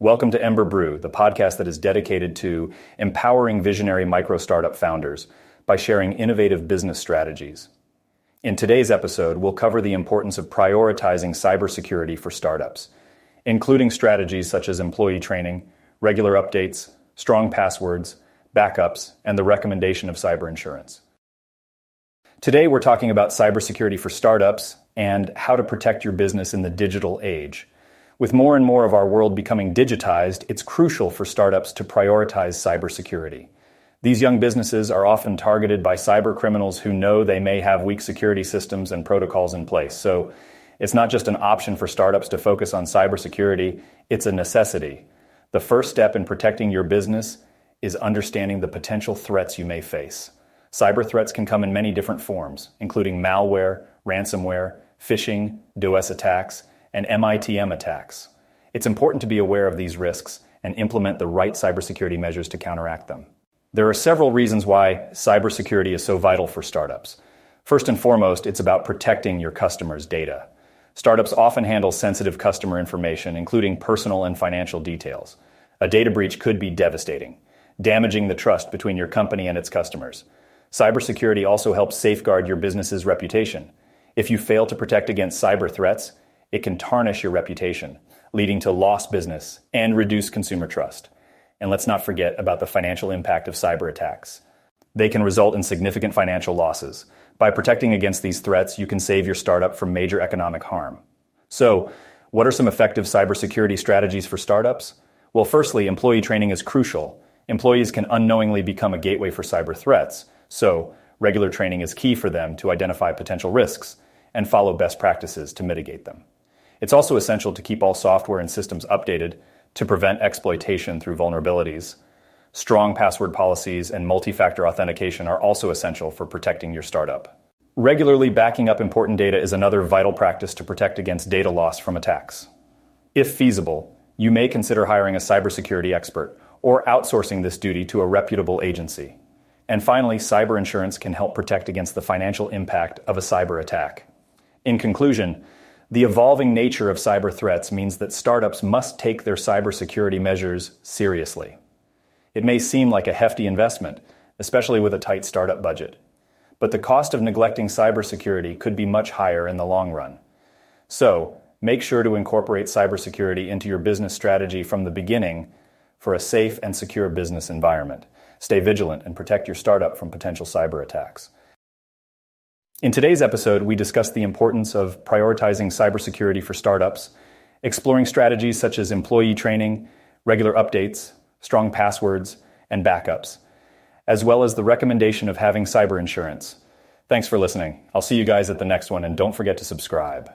Welcome to Ember Brew, the podcast that is dedicated to empowering visionary micro startup founders by sharing innovative business strategies. In today's episode, we'll cover the importance of prioritizing cybersecurity for startups, including strategies such as employee training, regular updates, strong passwords, backups, and the recommendation of cyber insurance. Today, we're talking about cybersecurity for startups and how to protect your business in the digital age. With more and more of our world becoming digitized, it's crucial for startups to prioritize cybersecurity. These young businesses are often targeted by cyber criminals who know they may have weak security systems and protocols in place. So it's not just an option for startups to focus on cybersecurity, it's a necessity. The first step in protecting your business is understanding the potential threats you may face. Cyber threats can come in many different forms, including malware, ransomware, phishing, DOS attacks, and MITM attacks. It's important to be aware of these risks and implement the right cybersecurity measures to counteract them. There are several reasons why cybersecurity is so vital for startups. First and foremost, it's about protecting your customers' data. Startups often handle sensitive customer information, including personal and financial details. A data breach could be devastating, damaging the trust between your company and its customers. Cybersecurity also helps safeguard your business's reputation. If you fail to protect against cyber threats, it can tarnish your reputation, leading to lost business and reduced consumer trust. And let's not forget about the financial impact of cyber attacks. They can result in significant financial losses. By protecting against these threats, you can save your startup from major economic harm. So, what are some effective cybersecurity strategies for startups? Well, firstly, employee training is crucial. Employees can unknowingly become a gateway for cyber threats. So, regular training is key for them to identify potential risks and follow best practices to mitigate them. It's also essential to keep all software and systems updated to prevent exploitation through vulnerabilities. Strong password policies and multi factor authentication are also essential for protecting your startup. Regularly backing up important data is another vital practice to protect against data loss from attacks. If feasible, you may consider hiring a cybersecurity expert or outsourcing this duty to a reputable agency. And finally, cyber insurance can help protect against the financial impact of a cyber attack. In conclusion, the evolving nature of cyber threats means that startups must take their cybersecurity measures seriously. It may seem like a hefty investment, especially with a tight startup budget, but the cost of neglecting cybersecurity could be much higher in the long run. So, make sure to incorporate cybersecurity into your business strategy from the beginning for a safe and secure business environment. Stay vigilant and protect your startup from potential cyber attacks. In today's episode, we discuss the importance of prioritizing cybersecurity for startups, exploring strategies such as employee training, regular updates, strong passwords, and backups, as well as the recommendation of having cyber insurance. Thanks for listening. I'll see you guys at the next one, and don't forget to subscribe.